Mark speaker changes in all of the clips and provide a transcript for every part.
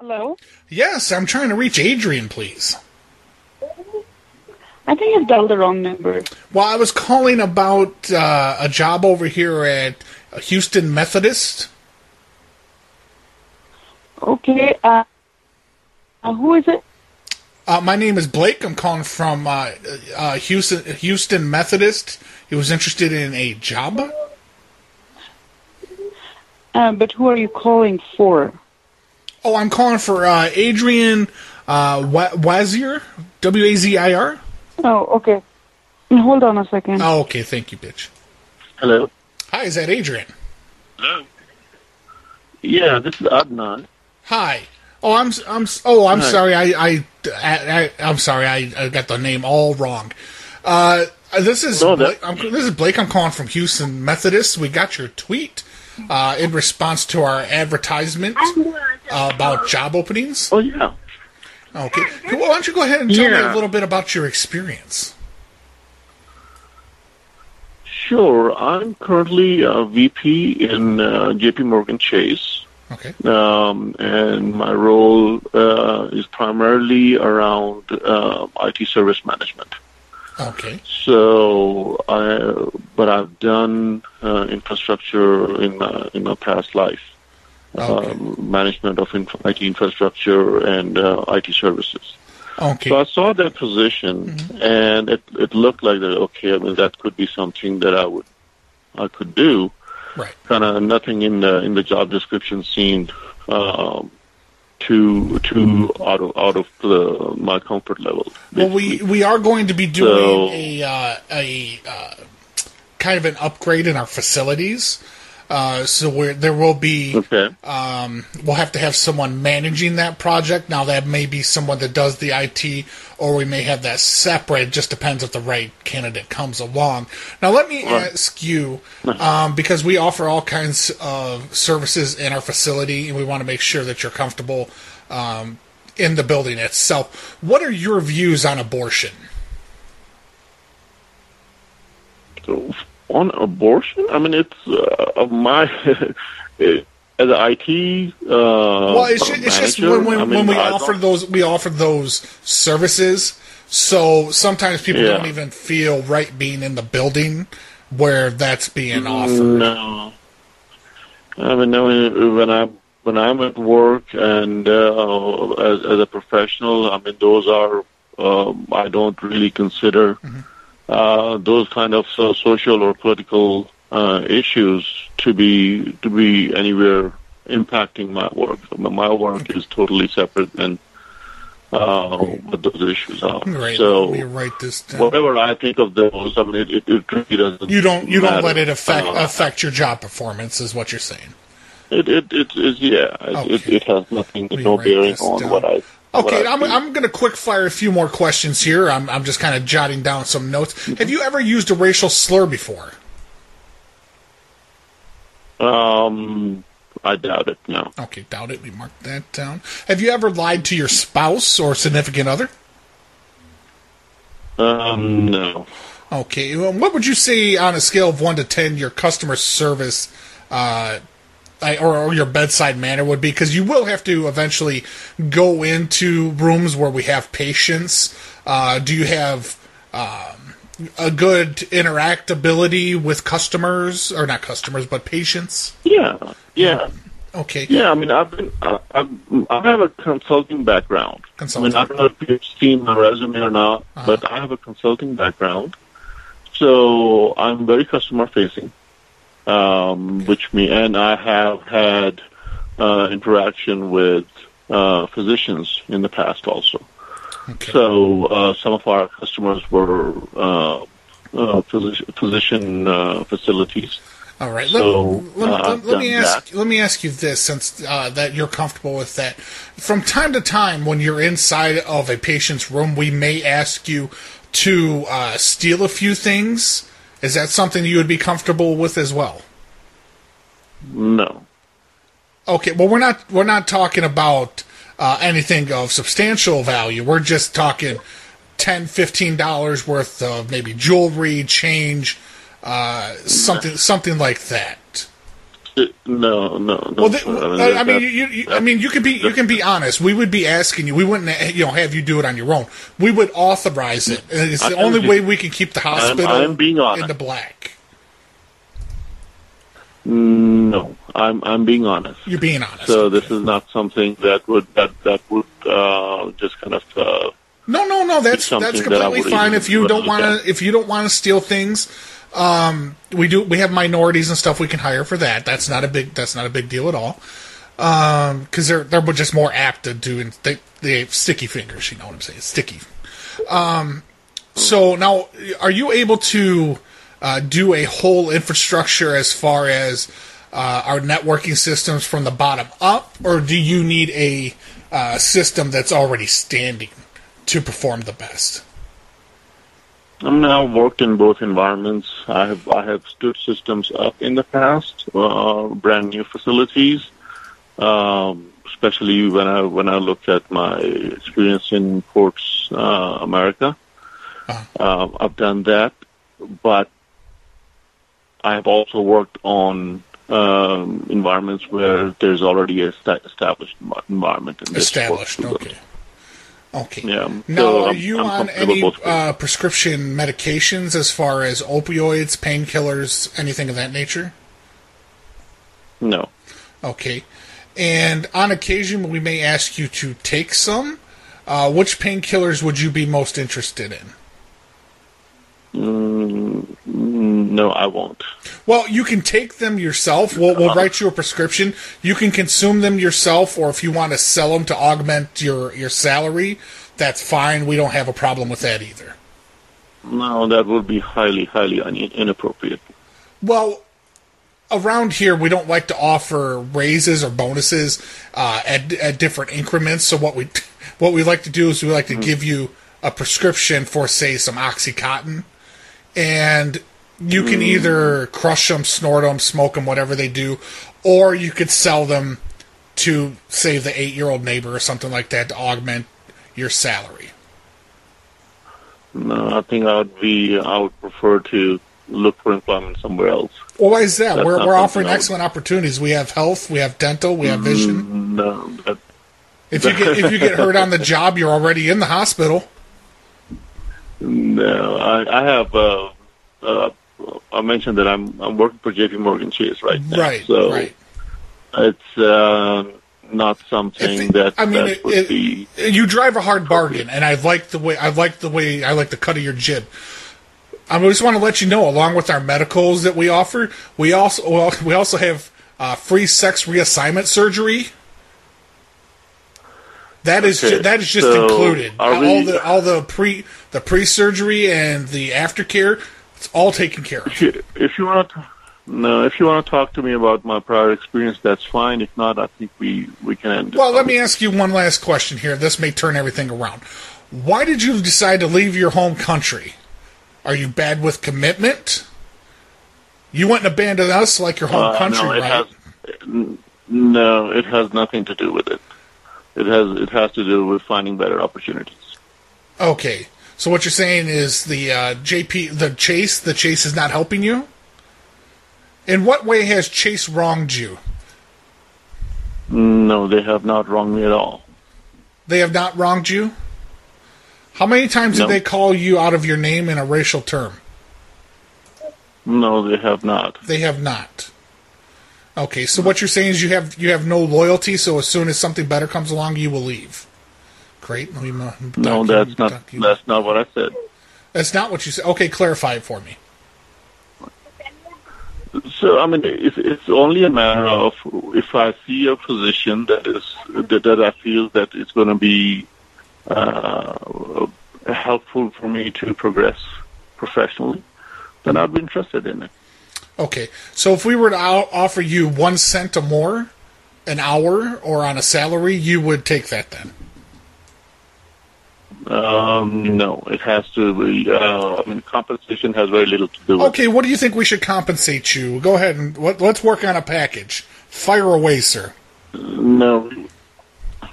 Speaker 1: Hello?
Speaker 2: Yes, I'm trying to reach Adrian, please.
Speaker 1: I think you've dialed the wrong number.
Speaker 2: Well, I was calling about uh, a job over here at Houston Methodist.
Speaker 1: Okay, uh, uh, who is it?
Speaker 2: Uh, my name is Blake. I'm calling from uh, uh, Houston, Houston Methodist. He was interested in a job.
Speaker 1: But who are you calling for?
Speaker 2: Oh, I'm calling for uh, Adrian uh, Wa- Wazir, W A Z I R.
Speaker 1: Oh, okay. Hold on a second.
Speaker 2: Oh, okay. Thank you, bitch.
Speaker 3: Hello.
Speaker 2: Hi, is that Adrian?
Speaker 3: Hello. Yeah, this is Adnan.
Speaker 2: Hi. Oh, I'm I'm oh I'm
Speaker 3: Hi.
Speaker 2: sorry. I I, I am sorry. I, I got the name all wrong. Uh, this is
Speaker 3: No,
Speaker 2: Blake, I'm, this is Blake. I'm calling from Houston Methodist. We got your tweet uh, in response to our advertisement uh, about job openings.
Speaker 3: Oh yeah.
Speaker 2: Okay. Well, why don't you go ahead and tell me a little bit about your experience?
Speaker 3: Sure. I'm currently a VP in uh, JP Morgan Chase.
Speaker 2: Okay.
Speaker 3: Um, and my role uh, is primarily around uh, IT service management.
Speaker 2: Okay.
Speaker 3: So, I, but I've done uh, infrastructure in my in my past life,
Speaker 2: Okay.
Speaker 3: um, management of inf- IT infrastructure and uh, IT services.
Speaker 2: Okay.
Speaker 3: So I saw that position, and it it looked like that. Okay, I mean that could be something that I would I could do.
Speaker 2: Right.
Speaker 3: Kind of nothing in the in the job description seemed um, too too out of out of the, my comfort level.
Speaker 2: Well, we we are going to be doing
Speaker 3: So-
Speaker 2: a uh, a uh, kind of an upgrade in our facilities. Uh, so where there will be,
Speaker 3: Okay.
Speaker 2: um, we'll have to have someone managing that project. Now that may be someone that does the IT, or we may have that separate. It just depends if the right candidate comes along. Now let me
Speaker 3: Right.
Speaker 2: ask you, um, because we offer all kinds of services in our facility, and we want to make sure that you're comfortable um, in the building itself. What are your views on abortion?
Speaker 3: On abortion, I mean it's uh, my as an IT. Uh,
Speaker 2: well, it's just, it's just when, when,
Speaker 3: I mean,
Speaker 2: when we
Speaker 3: I
Speaker 2: offer
Speaker 3: don't-
Speaker 2: those we offer those services. So sometimes people
Speaker 3: Yeah.
Speaker 2: don't even feel right being in the building where that's being offered.
Speaker 3: No. I mean, I mean, when I when I'm at work and uh, as as a professional, I mean, those are um, I don't really consider uh, those kind of so, social or political uh, issues to be to be anywhere impacting my work. My work is totally separate than uh, what those issues are. So
Speaker 2: Let me write this down.
Speaker 3: whatever I think of those, I mean, it, it, it really doesn't.
Speaker 2: You don't you don't let it affect
Speaker 3: Uh,
Speaker 2: affect your job performance, is what you're saying.
Speaker 3: It it it is yeah. It, it, it has nothing, no bearing on
Speaker 2: down.
Speaker 3: what I.
Speaker 2: Okay, I'm. I'm going to quick fire a few more questions here. I'm, I'm just kind of jotting down some notes.
Speaker 3: Mm-hmm.
Speaker 2: Have you ever used a racial slur before?
Speaker 3: Um, I doubt it. No.
Speaker 2: Okay, doubt it. We mark that down. Have you ever lied to your spouse or significant other?
Speaker 3: Um, no.
Speaker 2: Okay, well, what would you say on a scale of one to ten your customer service uh, or, or your bedside manner would be? Because you will have to eventually go into rooms where we have patients. Uh, do you have um, a good interactability with customers, or not customers, but patients?
Speaker 3: Yeah. Yeah.
Speaker 2: Okay.
Speaker 3: Yeah. I mean, I've been. I, I've, I have a consulting background.
Speaker 2: Consulting.
Speaker 3: I mean, I don't know if you've seen my resume or not,
Speaker 2: Uh-huh.
Speaker 3: but I have a consulting background. So I'm very customer facing, um, which me and I have had uh, interaction with uh, physicians in the past also.
Speaker 2: Okay.
Speaker 3: So uh, some of our customers were uh, uh, physician, uh, facilities.
Speaker 2: All right.
Speaker 3: So,
Speaker 2: let, let, let, let me ask.
Speaker 3: that.
Speaker 2: Let me ask you this, since uh, that you're comfortable with that. From time to time, when you're inside of a patient's room, we may ask you to uh, steal a few things. Is that something you would be comfortable with as well?
Speaker 3: No.
Speaker 2: Okay. Well, we're not. We're not talking about uh, anything of substantial value. We're just talking ten, fifteen dollars worth of maybe jewelry, change, uh, something, something like that.
Speaker 3: No, no, no.
Speaker 2: Well, they,
Speaker 3: I mean,
Speaker 2: I, mean, you, you, I mean, you can be you can be honest. We would be asking you. We wouldn't, you know, have you do it on your own. We would authorize it. It's the only way we can keep the hospital
Speaker 3: I'm being honest.
Speaker 2: in the black.
Speaker 3: No, I'm I'm being honest.
Speaker 2: You're being honest.
Speaker 3: So this is not something that would that that would uh, just kind of uh,
Speaker 2: No, no, no. That's that's completely
Speaker 3: would
Speaker 2: fine. If you don't want to, if you don't want to steal things, um, we do. We have minorities and stuff we can hire for that. That's not a big. That's not a big deal at all. Because they're they're just more apt to do. and They they have sticky fingers. You know what I'm saying? Sticky. Um, so now, are you able to uh, do a whole infrastructure as far as uh, our networking systems from the bottom up, or do you need a uh, system that's already standing to perform the best?
Speaker 3: I've worked in both environments. I have I have stood systems up in the past, uh, brand new facilities. Um, especially when I when I look at my experience in Ports uh, America, uh, I've done that. But I have also worked on um, environments where there's already a sta- established environment.
Speaker 2: Established. Okay. Okay.
Speaker 3: Yeah.
Speaker 2: Now,
Speaker 3: So
Speaker 2: are
Speaker 3: I'm-
Speaker 2: you
Speaker 3: I'm
Speaker 2: on any uh, prescription medications as far as opioids, painkillers, anything of that nature?
Speaker 3: No.
Speaker 2: Okay. And on occasion, we may ask you to take some. Uh, which painkillers would you be most interested in?
Speaker 3: Mm, no, I won't.
Speaker 2: Well, you can take them yourself. We'll, we'll write you a prescription. You can consume them yourself, or if you want to sell them to augment your, your salary, that's fine. We don't have a problem with that either.
Speaker 3: No, that would be highly, highly un- inappropriate.
Speaker 2: Well, around here, we don't like to offer raises or bonuses uh, at, at different increments. So what we what we like to do is we like to give you a prescription for, say, some OxyContin, and you can either crush them, snort them, smoke them, whatever they do, or you could sell them to, say, the eight-year-old neighbor or something like that to augment your salary.
Speaker 3: No, I think I would be. I would prefer to look for employment somewhere else.
Speaker 2: Well, why is that?
Speaker 3: That's
Speaker 2: we're we're offering excellent opportunities. We have health, we have dental, we have vision.
Speaker 3: No, that,
Speaker 2: If you get if you get hurt on the job, you're already in the hospital.
Speaker 3: no. I, I have. Uh, uh, I mentioned that I'm I'm working for J.P. Morgan Chase right now.
Speaker 2: Right,
Speaker 3: So
Speaker 2: right.
Speaker 3: it's uh, not something
Speaker 2: If-
Speaker 3: that
Speaker 2: I mean,
Speaker 3: that
Speaker 2: it-
Speaker 3: would
Speaker 2: it-
Speaker 3: be.
Speaker 2: You drive a hard bargain, and I like the way I like the way I like the cut of your jib. I just want to let you know, along with our medicals that we offer, we also well, we also have uh, free sex reassignment surgery. That is
Speaker 3: Okay,
Speaker 2: ju- that is just
Speaker 3: so
Speaker 2: included. all
Speaker 3: we-
Speaker 2: the all the pre the pre surgery and the aftercare, it's all taken care of.
Speaker 3: If you, if you want to, no, if you want to talk to me about my prior experience, that's fine. If not, I think we we can end.
Speaker 2: Well, let me ask you one last question here. This may turn everything around. Why did you decide to leave your home country? Are you bad with commitment? You wouldn't abandon us like your home
Speaker 3: Uh,
Speaker 2: country,
Speaker 3: no, it
Speaker 2: right?
Speaker 3: has no, it has nothing to do with it. It has it has to do with finding better opportunities.
Speaker 2: Okay. So what you're saying is the uh, JP, the Chase, the Chase is not helping you. In what way has Chase wronged you?
Speaker 3: No, they have not wronged me at all.
Speaker 2: They have not wronged you. How many times
Speaker 3: No.
Speaker 2: did they call you out of your name in a racial term?
Speaker 3: No, they have not.
Speaker 2: They have not. Okay, so what you're saying is you have you have no loyalty. So as soon as something better comes along, you will leave. Great. Uh,
Speaker 3: No, that's not
Speaker 2: docu-
Speaker 3: that's not what I said.
Speaker 2: that's not what you said. Okay, clarify it for me.
Speaker 3: So I mean, it's, it's only a matter of if I see a position that is that, that I feel that it's going to be uh, helpful for me to progress professionally, then I'd be interested in it.
Speaker 2: Okay, so if we were to offer you one cent or more an hour or on a salary, you would take that then.
Speaker 3: Um, no, it has to be. Uh, I mean, compensation has very little to do with.
Speaker 2: Okay, what do you think we should compensate you? Go ahead and let, let's work on a package. Fire away, sir.
Speaker 3: No,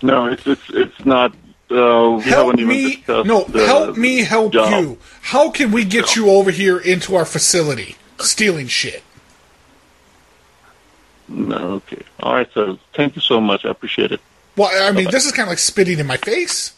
Speaker 3: no, it's it's it's not. Uh,
Speaker 2: help me no
Speaker 3: the
Speaker 2: help me help
Speaker 3: job.
Speaker 2: you how can we get you over here into our facility stealing shit
Speaker 3: No, okay. All right, sir. Thank you so much. I appreciate it.
Speaker 2: Well, I mean, this is kind of like spitting in my face.